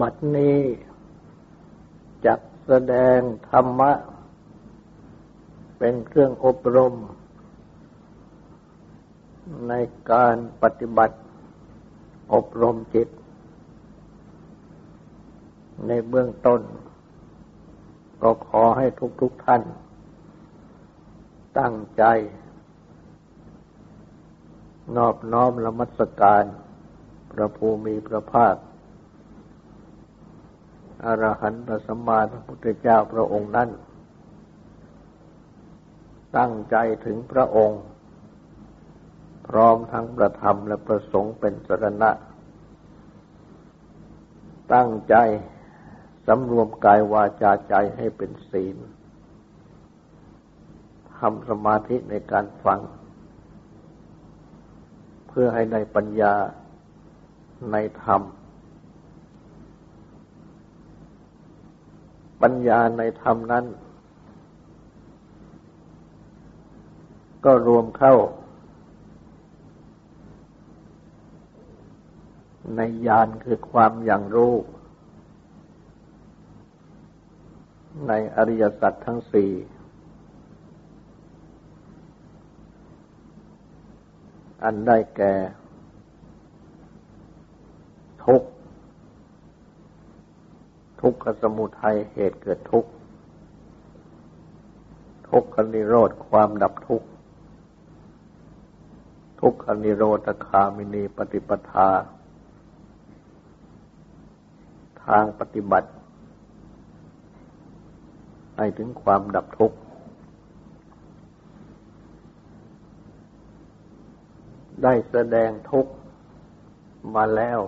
บัดนี้จักแสดงธรรมะ เป็นเครื่องอบรม ในการปฏิบัติอบรมจิต ในเบื้องต้น ก็ขอให้ทุกๆทท่าน ตั้งใจ นอบน้อมละมัสการ พระภูมิพระภาค อรหันตสัมมาสัมพุทธเจ้าพระองค์นั้น ตั้งใจถึงพระองค์ พร้อมทั้งประธรรมและประสงค์เป็นสรณะ ตั้งใจสำรวมกายวาจาใจให้เป็นศีลทำสมาธิในการฟัง เพื่อให้ในปัญญาในธรรม ปัญญาในธรรมนั้น ก็รวมเข้า ในญาณคือความอย่างรู้ ในอริยสัจทั้งสี่อันได้แก่ ทุกข ทุกขสมุทัยเหตุเกิดทุกข์ ทุกขนิโรธความดับทุกข์ ทุกขนิโรธคามินีปฏิปทา ทางปฏิบัติ ให้ถึงความดับทุกข์ ได้แสดงทุกข์มาแล้ว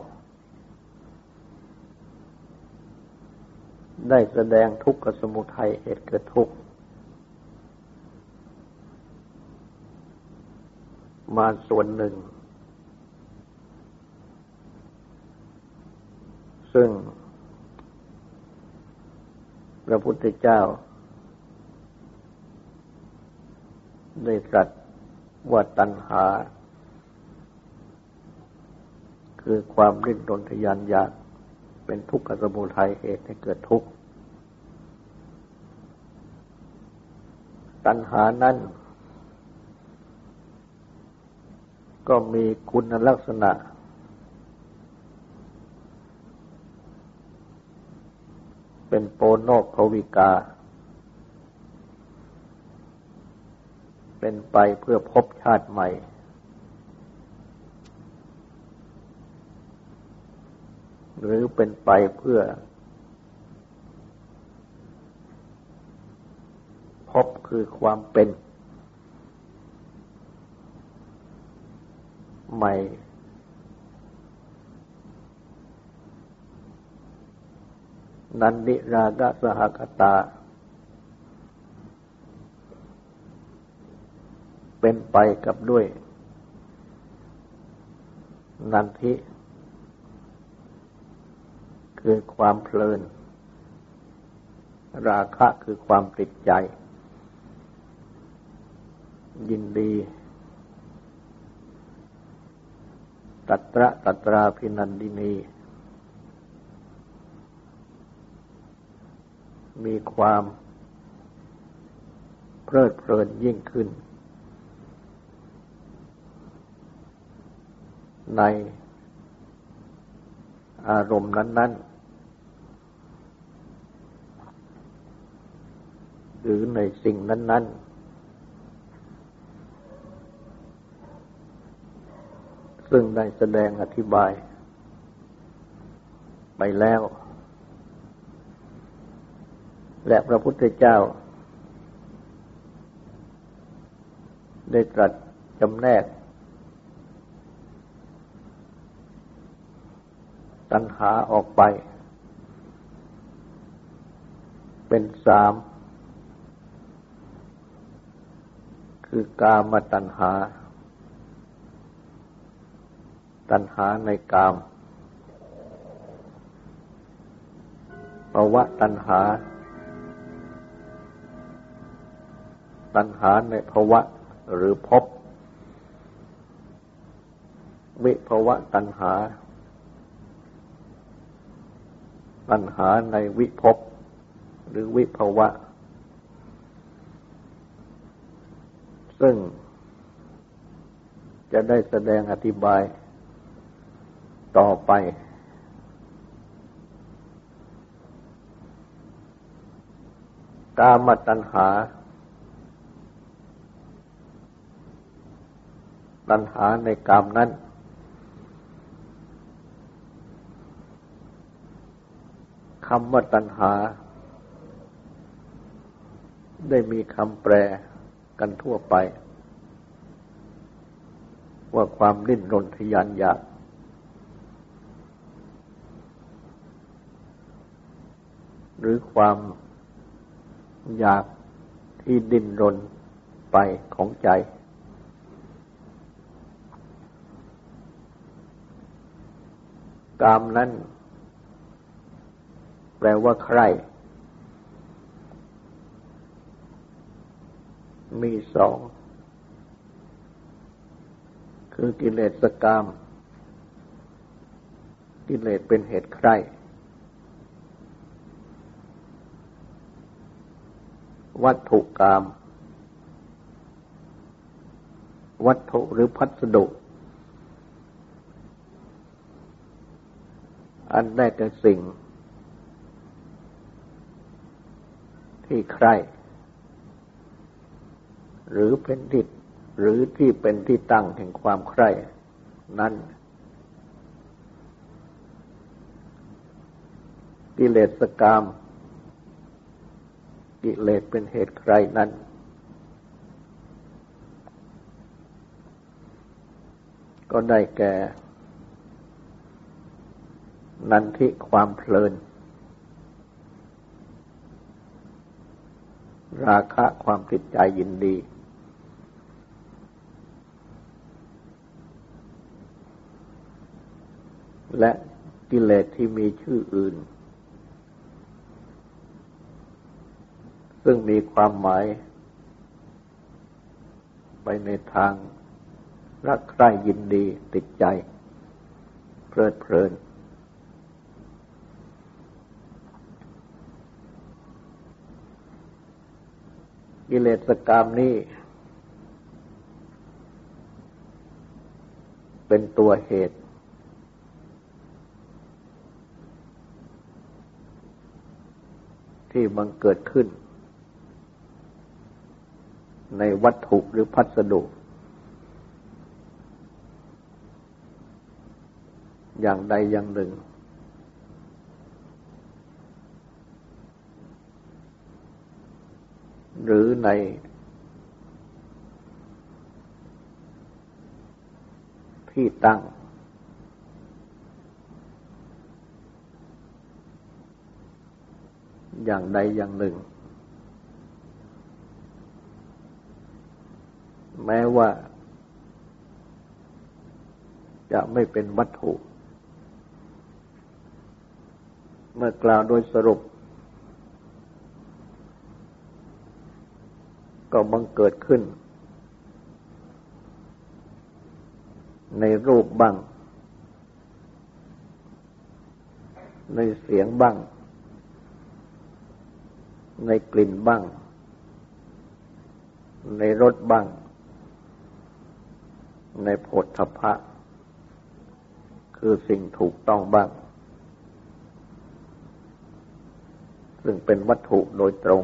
ได้แสดงทุกขสมุทัยเหตุเกิดทุกข์มาส่วนหนึ่ง ซึ่ง พระพุทธเจ้า ได้ตรัสว่าตัณหา คือความริ้นรนทยานอยาก เป็นทุกขสมุทัยเหตุให้เกิดทุกข์ ตัณหานั้น ก็มีคุณลักษณะ เป็นโปโนภวิกา เป็นไปเพื่อพบชาติใหม่ หรือเป็นไปเพื่อ พบคือความเป็น ใหม่ นันดิรากสหคตา เป็นไปกับด้วย นันทิ คือความเพลิน ราคะคือความติดใจ ยินดี ตัตระตัตราพินันดินี มีความเพลิดเพลินยิ่งขึ้น ในอารมณ์นั้น ๆ หรือในสิ่งนั้น ๆ ซึ่งได้แสดงอธิบาย ไปแล้ว และพระพุทธเจ้า ได้ตรัสจำแนก ตัณหาออกไป เป็นสาม คือกามตัณหา ตัณหาในกามภาวะตัณหา ตัณหาในภาวะหรือพบวิภาวะตัณหา ตัณหาในวิภพหรือวิภาวะ ซึ่งจะได้แสดงอธิบายต่อไป กามตัณหา ตัณหาในกามนั้น คำว่าตัณหา ได้มีคำแปล กันทั่วไป ว่าความดิ้นรนทยานอยาก หรือความอยากที่ดิ้นรนไปของใจ กามนั้น แปลว่าใคร มีสอง คือกิเลสกรรมกิเลสเป็นเหตุใครวัตถุกรรมวัตถุหรือพัสดุ อันได้แก่สิ่ง ที่ใคร หรือเป็นที่หรือที่เป็นที่ตั้งแห่งความใคร่นั้นกิเลสกรรมกิเลสเป็นเหตุใครนั้น ก็ได้แก่ นันทิความเพลิน ราคะความติดใจยินดี และกิเลสที่มีชื่ออื่น ซึ่งมีความหมาย ไปในทางรักใคร่ยินดีติดใจ เพลิดเพลิน กิเลสกรรมนี้ เป็นตัวเหตุ ที่มันเกิดขึ้น ในวัตถุหรือพัสดุ อย่างใดอย่างหนึ่ง หรือในที่ตั้ง อย่างใดอย่างหนึ่ง แม้ว่า จะไม่เป็นวัตถุ เมื่อกล่าวโดยสรุป ก็บังเกิดขึ้น ในรูปบ้าง ในเสียงบ้าง ในกลิ่นบ้าง ในรสบ้าง ในผลทพะ คือสิ่งถูกต้องบ้าง ซึ่งเป็นวัตถุโดยตรง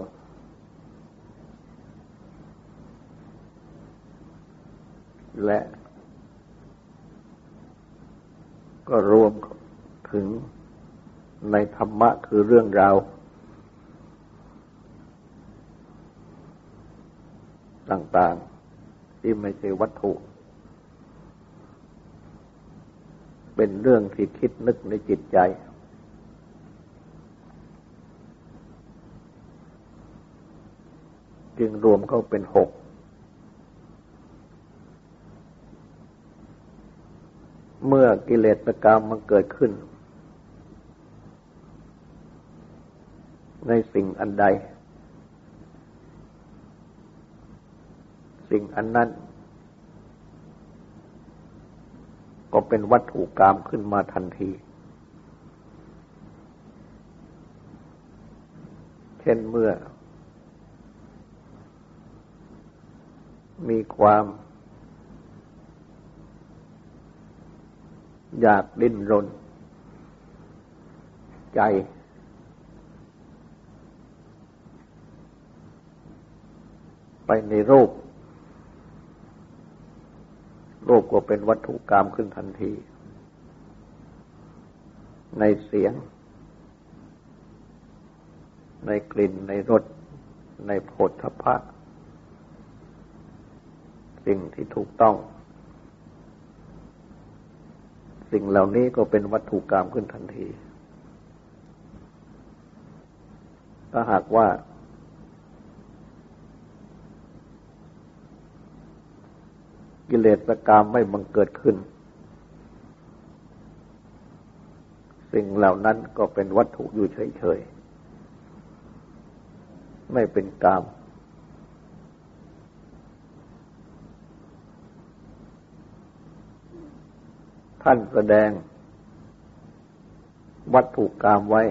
และก็รวมถึงในธรรมะคือเรื่องราว ต่างๆ ที่ไม่ใช่วัตถุ เป็นเรื่องที่คิดนึกในจิตใจ จึงรวมเข้าเป็นหกเมื่อกิเลสกรรมมันเกิดขึ้น ในสิ่งอันใด สิ่งอันนั้น ก็เป็นวัตถุกรรมขึ้นมาทันที เช่นเมื่อ มีความอยากดิ้นรน ใจ ไปในรูป รูปก็เป็นวัตถุกรรมขึ้นทันที ในเสียง ในกลิ่นในรส ในโผฏฐพะ สิ่งที่ถูกต้อง สิ่งเหล่านี้ก็เป็นวัตถุกรรมขึ้นทันทีถ้าหากว่า กิเลสกรรมไม่บังเกิดขึ้น สิ่งเหล่านั้นก็เป็นวัตถุอยู่เฉยๆ ไม่เป็นกรรมท่านแสดง วัตถุกรรมไว้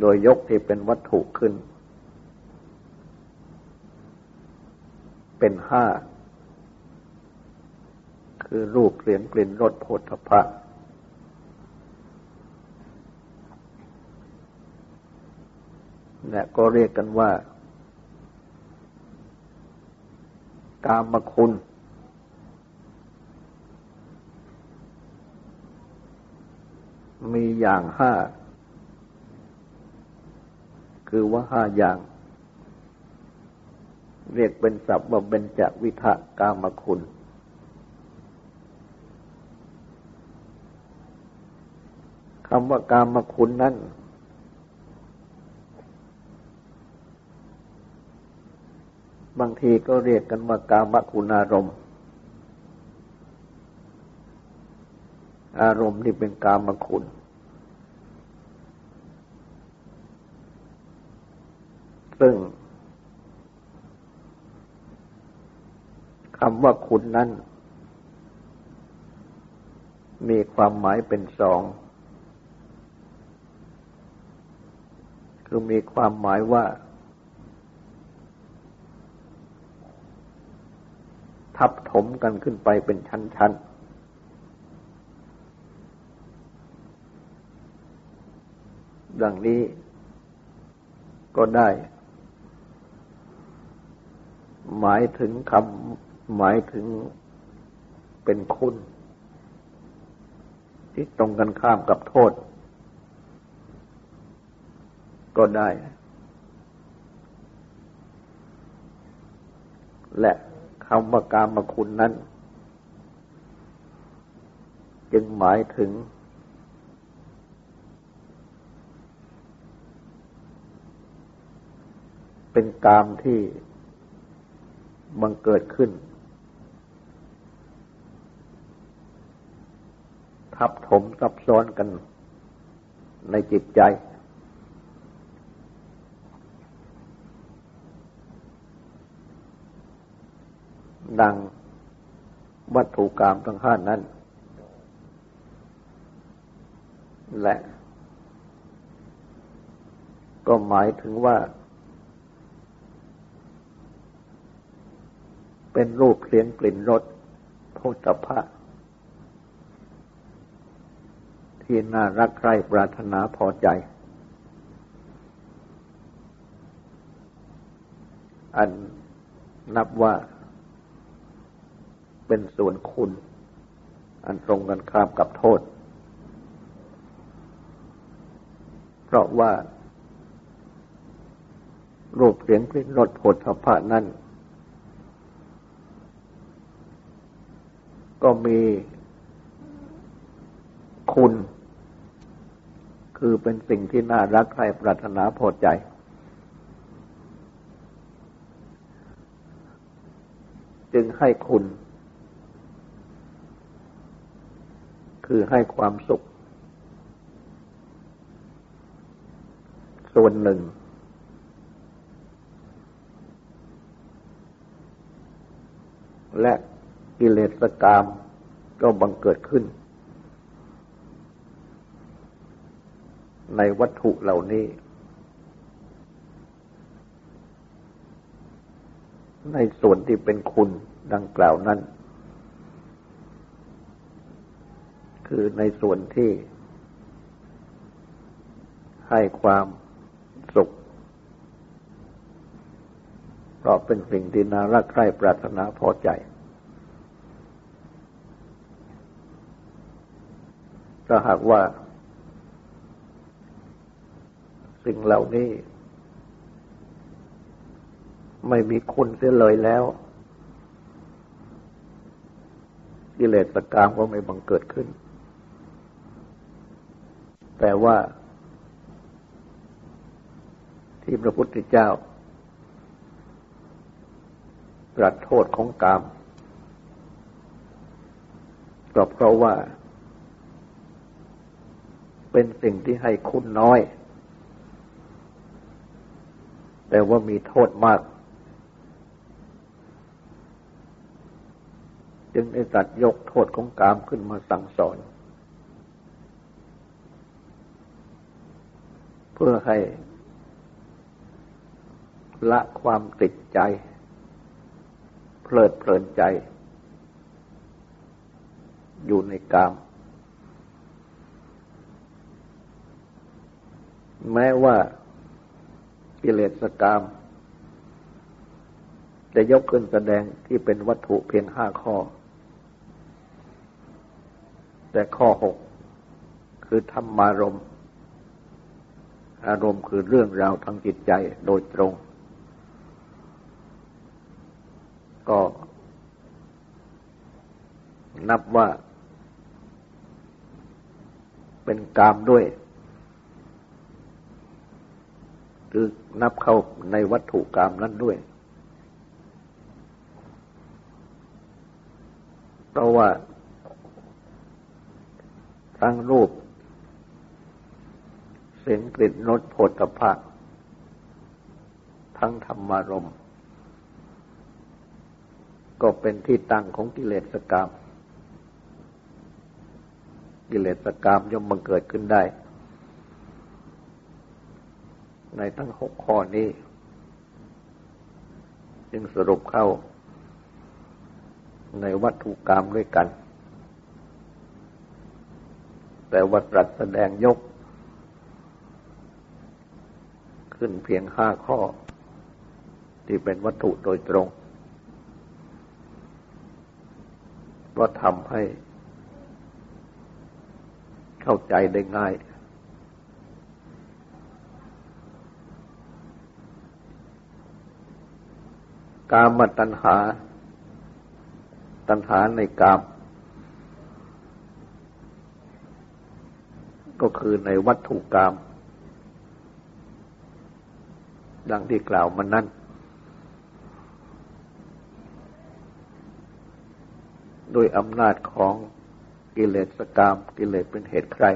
โดยยกที่เป็นวัตถุขึ้น เป็นห้า คือรูปเสียงกลิ่นรสโผฏฐพะและก็เรียกกันว่า กามคุณ มีอย่างห้า คือว่าห้าอย่าง เรียกเป็นศัพท์ว่าเบญจวิทะกามคุณ คำว่ากามคุณนั้น บางทีก็เรียกกันว่ากามคุณอารมณ์ อารมณ์ที่เป็นกามคุณ ซึ่งคำว่าคุณนั้น มีความหมายเป็นสอง คือมีความหมายว่า ทับถมกันขึ้นไปเป็นชั้นๆดังนี้ก็ได้ หมายถึงคำ หมายถึงเป็นคุณ ที่ตรงกันข้ามกับโทษ ก็ได้ และคำว่ากามคุณนั้น จึงหมายถึง เป็นกามที่บังเกิดขึ้น ทับถมซับซ้อนกันในจิตใจ ดังวัตถุกรรมทั้งห้านั้น และ ก็หมายถึงว่า เป็นรูปเสียงกลิ่นรสโพธพะ ที่น่ารักใคร่ปรารถนาพอใจ อันนับว่าเป็นส่วนคุณ อันตรงกันข้ามกับโทษ เพราะว่า รูปเสียงกลิ่นรสผลสะพะนั้นก็มีคุณ คือเป็นสิ่งที่น่ารักใครปรารถนาพอใจ จึงให้คุณ คือให้ความสุข ส่วนหนึ่ง และกิเลสกรรมก็บังเกิดขึ้น ในวัตถุเหล่านี้ ในส่วนที่เป็นคุณดังกล่าวนั้น คือในส่วนที่ให้ความสุข เพราะเป็นสิ่งที่น่ารักใคร่ปรารถนาพอใจ ถ้าหากว่า สิ่งเหล่านี้ ไม่มีคุณเสียเลยแล้วกิเลสกรรมก็ไม่บังเกิดขึ้น แต่ว่า ที่พระพุทธเจ้าตรัสโทษของกรรมก็เพราะว่า เป็นสิ่งที่ให้คุณน้อย แต่ว่ามีโทษมาก จึงได้ตัดยกโทษของกามขึ้นมาสั่งสอน เพื่อให้ละความติดใจ เพลิดเพลินใจ อยู่ในกาม แม้ว่า กิเลสกามจะยกขึ้นแสดงที่เป็นวัตถุเพียงห้าข้อ แต่ข้อหกคือธรรมารมอารมณ์คือเรื่องราวทางจิตใจโดยตรง ก็ นับว่า เป็นกามด้วย คือนับเข้าในวัตถุกรรมนั้นด้วย เพราะว่า ทั้งรูป เสียงกลิ่นรสโผฏฐะทั้งธรรมารมณ์ก็เป็นที่ตั้งของกิเลสกรรม กิเลสกรรมย่อมบังเกิดขึ้นได้ ในทั้งหกข้อนี้ จึงสรุปเข้า ในวัตถุกรรมด้วยกัน แต่วัตรัสแสดงยก ขึ้นเพียงห้าข้อ ที่เป็นวัตถุโดยตรงก็ทำให้เข้าใจได้ง่าย กามตัณหา ตัณหาในกาม ก็คือในวัตถุกรรมดังที่กล่าวมานั้นด้วยอำนาจของกิเลสกรรมกิเลสเป็นเหตุใคร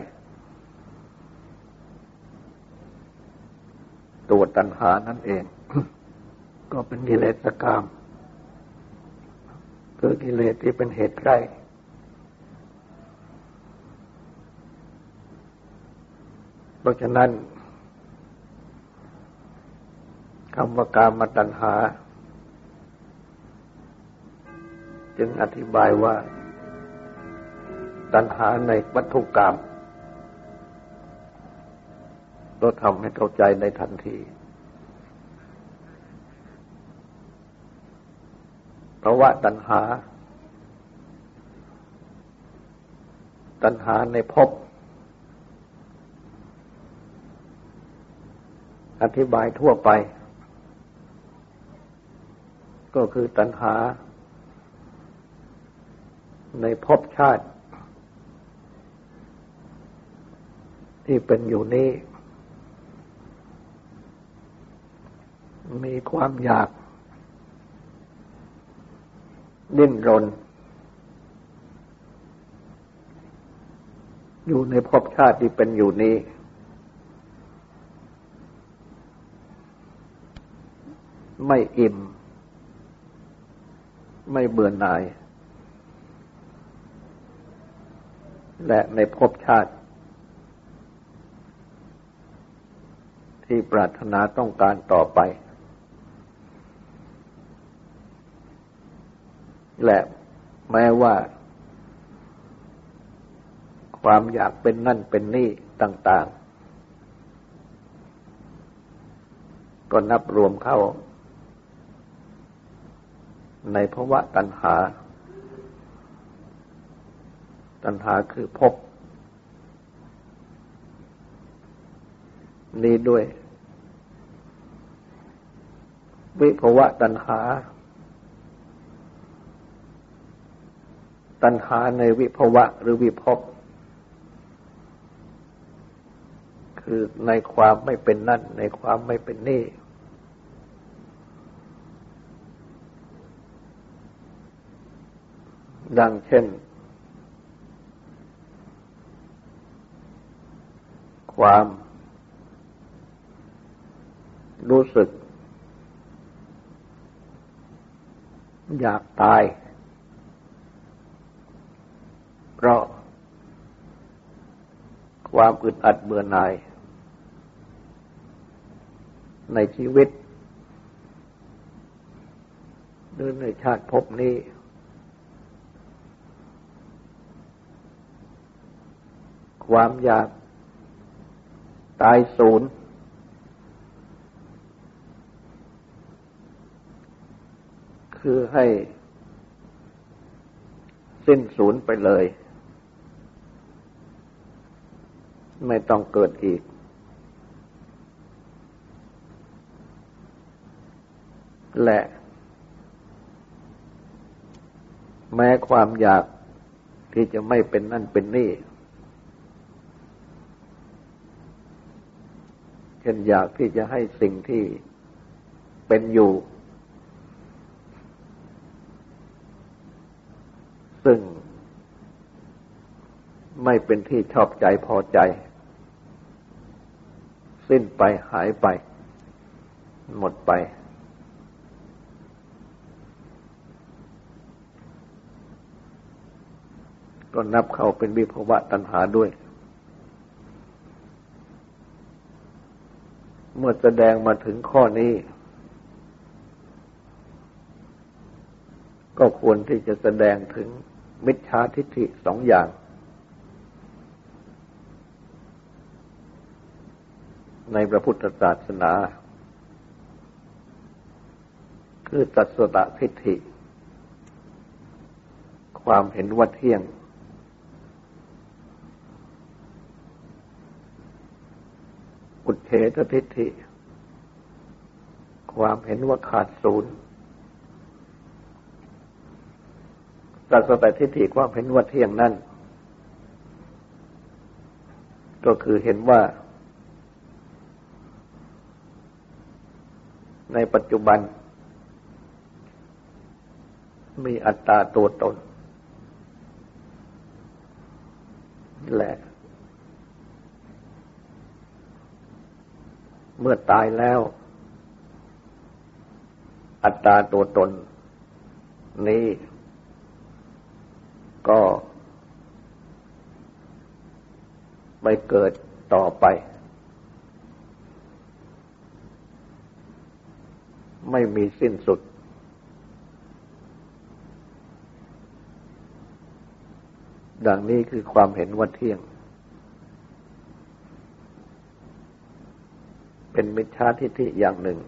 ตัวตัณหานั่นเอง ก็เป็นกิเลสกรรมคือกิเลสที่เป็นเหตุใครเพราะฉะนั้นคำว่ากามตัณหา จึงอธิบายว่า ตัณหาในวัตถุกรรมก็ทำให้เข้าใจในทันที เพราว่าตัณหา ตัณหาในภพอธิบายทั่วไป ก็คือตัณหา ในภพชาติ ที่เป็นอยู่นี้ มีความอยาก ดิ้นรน อยู่ในภพชาติที่เป็นอยู่นี้ ไม่อิ่ม ไม่เบื่อหน่าย และในภพชาติ ที่ปรารถนาต้องการต่อไป และแม้ว่า ความอยากเป็นนั่นเป็นนี่ต่าง ๆ ก็นับรวมเข้า ในภาวะตัณหา ตัณหาคือพบนี้ด้วย วิภวะตัณหา ตัณหาในวิภวะหรือวิภพ คือในความไม่เป็นนั่น ในความไม่เป็นนี่ ดังเช่น ความรู้สึก อยากตาย เพ ราะความอึดอัดเบื่อหน่าย ในชีวิตหรือในชาติภพนี้ ความอยากตายศูนย์คือให้สิ้นสูญไปเลย ไม่ต้องเกิดอีก และ แม้ความอยากที่จะไม่เป็นนั่นเป็นนี่ เช่นอยากที่จะให้สิ่งที่เป็นอยู่ ซึ่งไม่เป็นที่ชอบใจพอใจ สิ้นไปหายไป หมดไป ก็นับเข้าเป็นวิภวะตัณหาด้วย เมื่อแสดงมาถึงข้อนี้ ก็ควรที่จะแสดงถึงมิจฉาทิฏฐิสองอย่าง ในพระพุทธศาสนา คือตัสตะทิฏฐิ ความเห็นว่าเที่ยง อุเฉททิฏฐิ ความเห็นว่าขาดศูนย์ตัสตทิฏฐิความเห็นว่าเที่ยงนั่นก็คือเห็นว่า ในปัจจุบัน มีอัตตาตัวตนและ เมื่อตายแล้ว อัตตาตัวตน นี้ก็ไม่เกิดต่อไป ไม่มีสิ้นสุด ดังนี้คือความเห็นว่าเที่ยง เป็นมิจฉาทิฏฐิอย่างหนึ่ง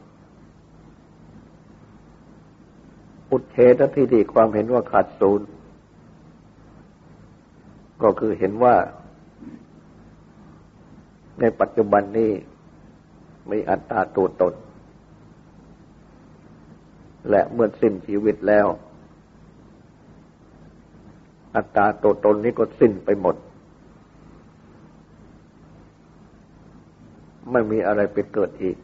อุเฉททิฏฐิความเห็นว่าขาดศูนย์ ก็คือเห็นว่าในปัจจุบันนี้มีอัตตาตัวตน และเมื่อสิ้นชีวิตแล้ว อัตตาตัวตนนี้ก็สิ้นไปหมด ไม่มีอะไรไปเกิดอีก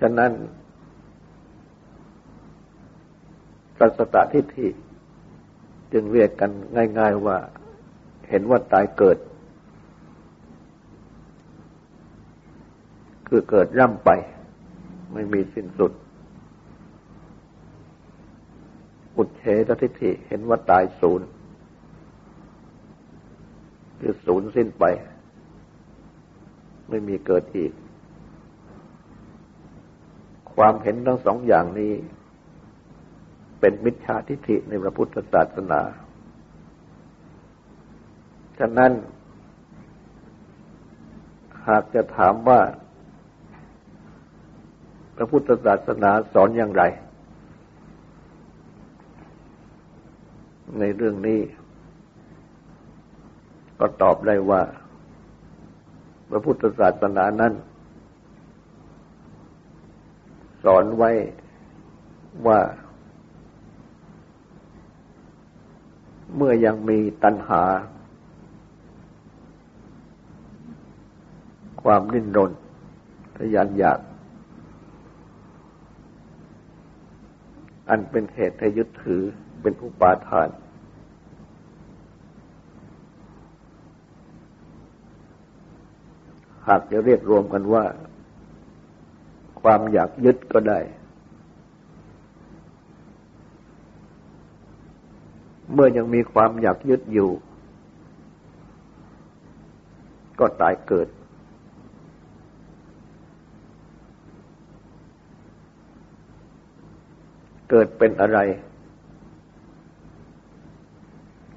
ฉะนั้นสัสตทิฏฐิจึงเรียกกันง่าย ๆว่าเห็นว่าตายเกิด คือเกิดร่ำไป ไม่มีสิ้นสุด อุเฉตทิฏฐิเห็นว่าตายศูนย์คือศูนย์สิ้นไป ไม่มีเกิดอีก ความเห็นทั้งสองอย่างนี้ เป็นมิจฉาทิฏฐิในพระพุทธศาสนา ฉะนั้น หากจะถามว่า พระพุทธศาสนาสอนอย่างไร ในเรื่องนี้ ก็ตอบได้ว่า พระพุทธศาสนานั้น สอนไว้ว่าเมื่อยังมีตัณหา ความดิ้นรนทยานอยาก อันเป็นเหตุให้ยึดถือเป็นอุปาทาน หากจะเรียกรวมกันว่า ความอยากยึดก็ได้ เมื่อยังมีความอยากยึดอยู่ ก็ตายเกิด กิดเป็นอะไร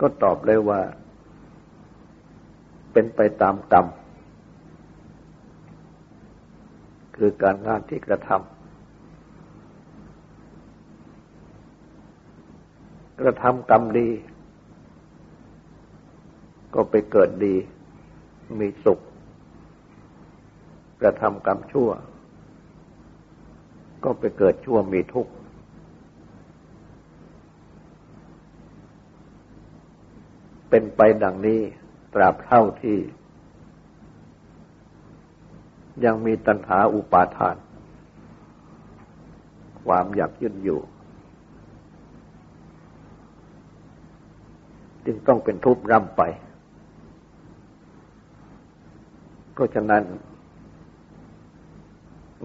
ก็ตอบเลยว่า เป็นไปตามกรรม คือการงานที่กระทำกระทำกรรมดี ก็ไปเกิดดี มีสุข กระทำกรรมชั่ว ก็ไปเกิดชั่วมีทุกข์ เป็นไปดังนี้ ตราบเท่าที่ ยังมีตัณหาอุปาทาน ความอยากยึดอยู่ จึงต้องเป็นทุกข์ร่ำไปก็ฉะนั้น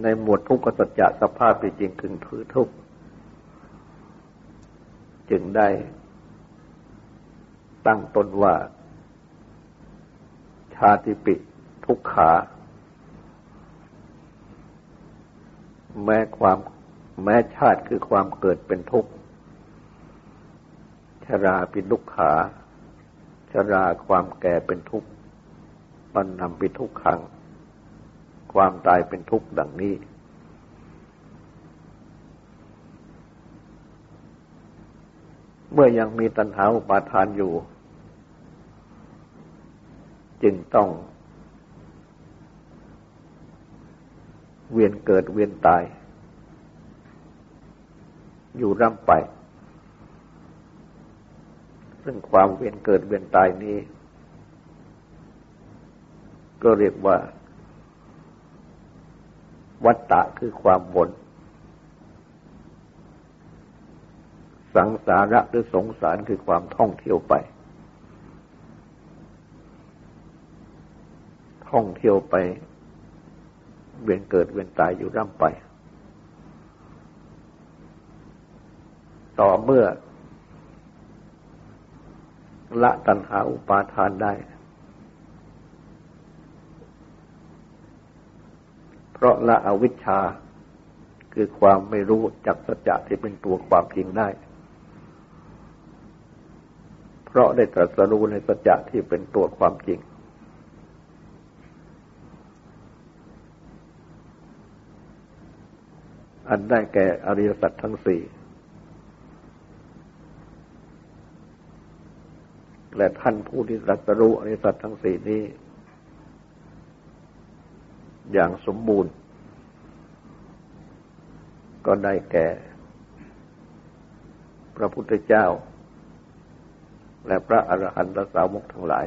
ในหมวดทุกขสัจจะสภาพจริงคือทุกข์จึงได้ ตั้งตนว่า ชาติปิทุกขา แม้ความแม้ชาติคือความเกิดเป็นทุกข์ชราเป็นทุกขา ชราความแก่เป็นทุกข์มันนำไปทุกขัง ความตายเป็นทุกข์ดังนี้ เมื่อยังมีตัณหาอุปาทานอยู่ จึงต้อง เวียนเกิดเวียนตาย อยู่ร่ำไป ซึ่งความเวียนเกิดเวียนตายนี้ ก็เรียกว่า วัตตะคือความวนสังสาระหรือสงสารคือความท่องเที่ยวไป ท่องเที่ยวไป เวียนเกิดเวียนตายอยู่ร่ำไป ต่อเมื่อ ละตัณหาอุปาทานได้ เพราะละอวิชชาคือความไม่รู้จักสัจจะที่เป็นตัวความจริงได้ เพราะได้ตรัสรู้ในสัจจะที่เป็นตัวความจริง อันได้แก่อริยสัจทั้งสี่และท่านผู้ที่รัสรู้อริยสัจทั้งสี่นี้ อย่างสมบูรณ์ ก็ได้แก่ พระพุทธเจ้า และพระอรหันตสาวกทั้งหลาย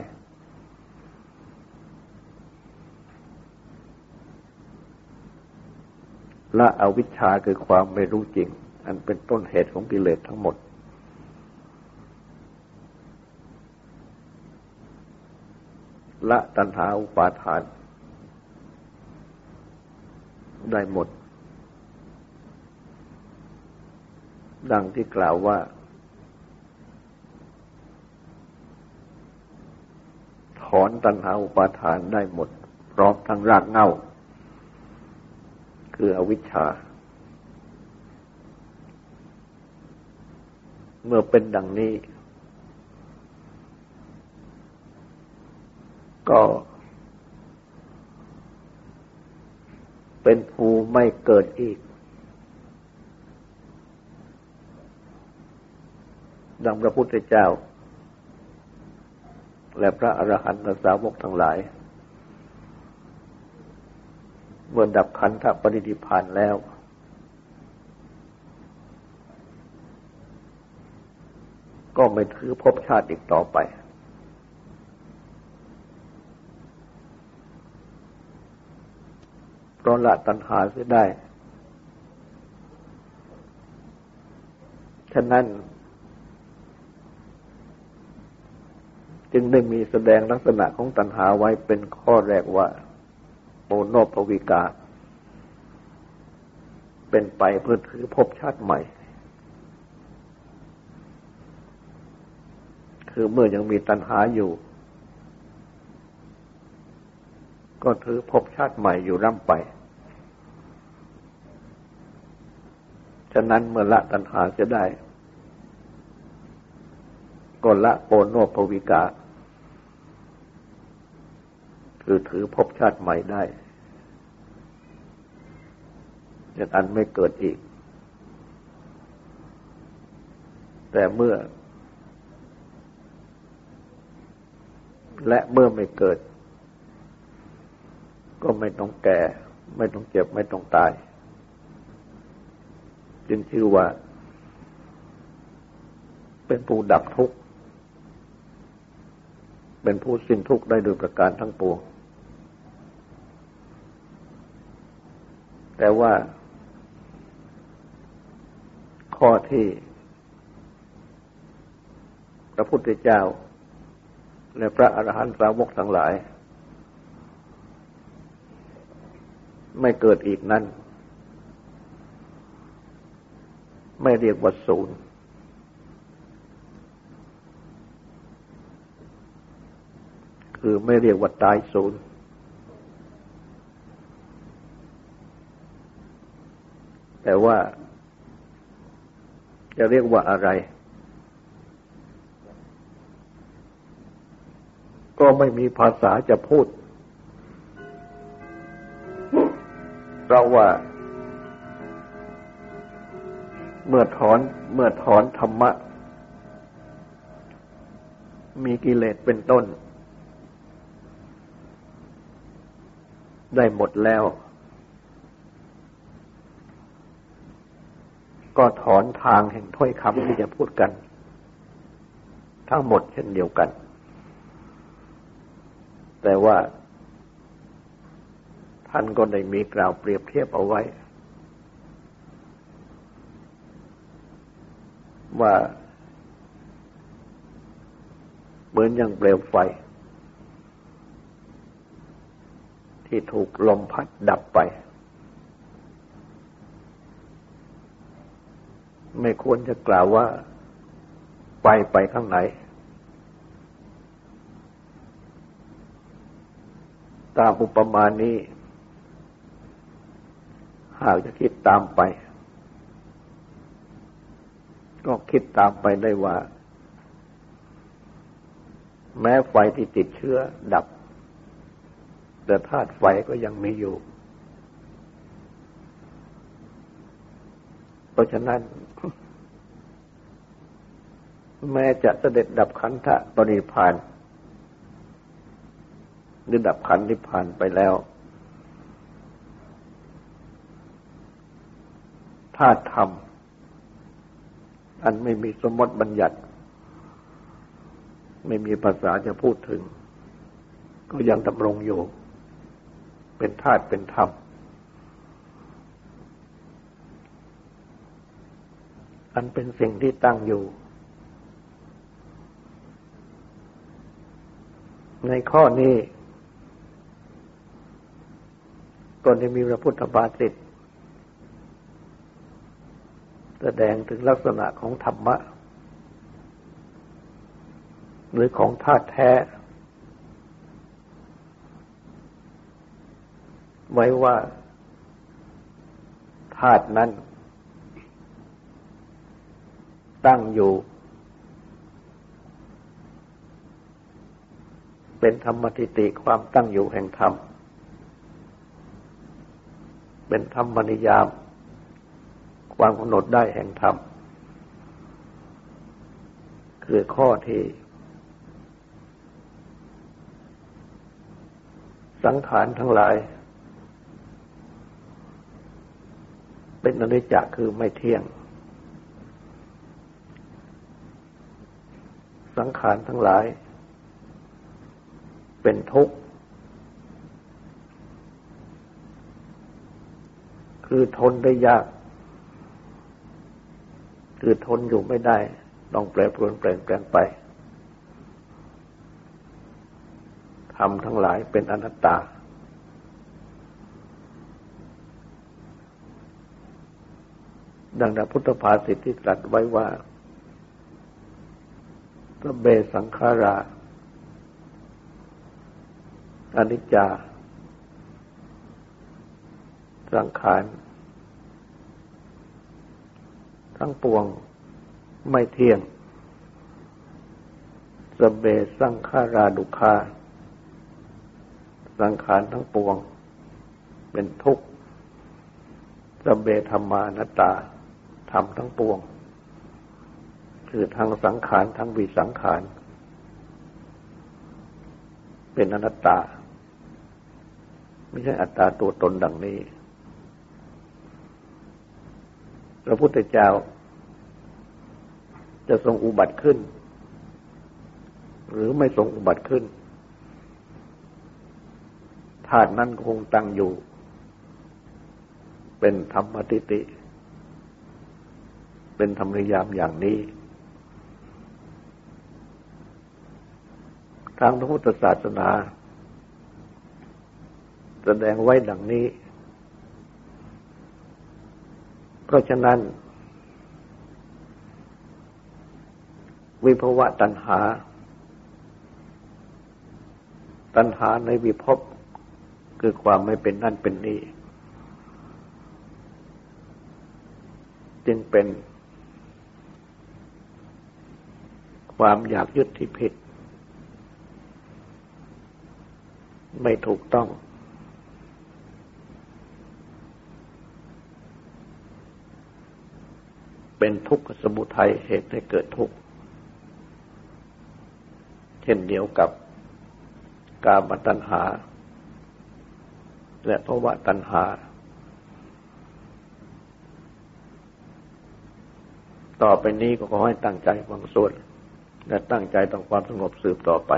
ละอวิชชาคือความไม่รู้จริง อันเป็นต้นเหตุของกิเลสทั้งหมด ละตัณหาอุปาทาน ได้หมด ดังที่กล่าวว่า ถอนตัณหาอุปาทานได้หมด พร้อมทั้งรากเง่า คืออวิชชา เมื่อเป็นดังนี้ ก็ เป็นผู้ไม่เกิดอีก ดังพระพุทธเจ้า และพระอรหันตสาวกทั้งหลาย เมื่อดับขันธปริธิพานแล้ว ก็ไม่ถือภพชาติอีกต่อไป เพราะละตัณหาเสียได้ ฉะนั้น จึงได้มีแสดงลักษณะของตัณหาไว้เป็นข้อแรกว่า โอโนภวิกา เป็นไปเพื่อถือภพชาติใหม่ คือเมื่อยังมีตัณหาอยู่ ก็ถือภพชาติใหม่อยู่ร่ำไป ฉะนั้นเมื่อละตัณหาจะได้ ก็ละโกโนภวิกา คือถือภพชาติใหม่ได้จะอันไม่เกิดอีก แต่เมื่อ และเมื่อไม่เกิด ก็ไม่ต้องแก่ ไม่ต้องเจ็บ ไม่ต้องตาย จึงชื่อว่า เป็นผู้ดับทุกข์ เป็นผู้สิ้นทุกข์ได้โดยประการทั้งปวง แต่ว่า ข้อที่ พระพุทธเจ้า และพระอรหันตสาวกทั้งหลาย ไม่เกิดอีกนั้น ไม่เรียกว่าศูนย์คือไม่เรียกว่าตายศูนย์ แต่ว่า จะเรียกว่าอะไร ก็ไม่มีภาษาจะพูด เพราะว่า เมื่อถอนเมื่อถอนธรรมะ มีกิเลสเป็นต้น ได้หมดแล้ว ก็ถอนทางแห่งถ้อยคำที่จะพูดกัน ทั้งหมดเช่นเดียวกัน แต่ว่า ท่านก็ได้มีกล่าวเปรียบเทียบเอาไว้ ว่า เหมือนอย่างเปลวไฟ ที่ถูกลมพัดดับไป ไม่ควรจะกล่าวว่าไปไปข้างไหน ตามอุปมานี้ หากจะคิดตามไป ก็คิดตามไปได้ว่า แม้ไฟที่ติดเชื้อดับ แต่ธาตุไฟก็ยังมีอยู่ เพราะฉะนั้น แม้จะเสด็จดับขันธปริพานหรือดับขันธิพานไปแล้วธาตุธรรม อันไม่มีสมมติบัญญัติ ไม่มีภาษาจะพูดถึง ก็ยังดำรงอยู่ เป็นธาตุเป็นธรรม อันเป็นสิ่งที่ตั้งอยู่ ในข้อนี้ก็ได้มีพระพุทธบาสิตแสดงถึงลักษณะของธรรมะ หรือของธาตุแท้ ไว้ว่าธาตุนั้น ตั้งอยู่ เป็นธรรมติติความตั้งอยู่แห่งธรรม เป็นธรรมนิยาม ความกำหนดได้แห่งธรรม คือข้อที่ สังขารทั้งหลาย เป็นอนิจจคือไม่เที่ยง สังขารทั้งหลาย เป็นทุกข์ คือทนได้ยาก คือทนอยู่ไม่ได้ ต้องแปรปรวนเปลี่ยนแปลงไปธรรมทั้งหลายเป็นอนัตตา ดังนั้นพุทธภาษิตที่ตรัสไว้ว่าพระเบสังขารา อนิจจา สังขาร ทั้งปวงไม่เที่ยงสเบสังขาราดุคา สังขารทั้งปวง เป็นทุกข์สเบธรรมานัตตาธรรมทั้งปวง คือทั้งสังขารทั้งวิสังขาร เป็นอนัตตา ไม่ใช่อัตตาตัวตนดังนี้ พระพุทธเจ้า จะทรงอุบัติขึ้น หรือไม่ทรงอุบัติขึ้นธาตุนั้นคงตั้งอยู่ เป็นธรรมติติ เป็นธรรมนิยามอย่างนี้ ทางพระพุทธศาสนา สดงไว้ดังนี้ เพราะฉะนั้น วิภวะตัณหา ตัณหาในวิภพคือความไม่เป็นนั่นเป็นนี่จึงเป็นความอยากยึดที่ผิด ไม่ถูกต้อง เป็นทุกขสมุทัยเหตุให้เกิดทุกข์ เช่นเดียวกับกามตัณหา และภาวะตัณหา ต่อไปนี้ก็ขอให้ตั้งใจฟังสวดและตั้งใจต่อความสงบสืบต่อไป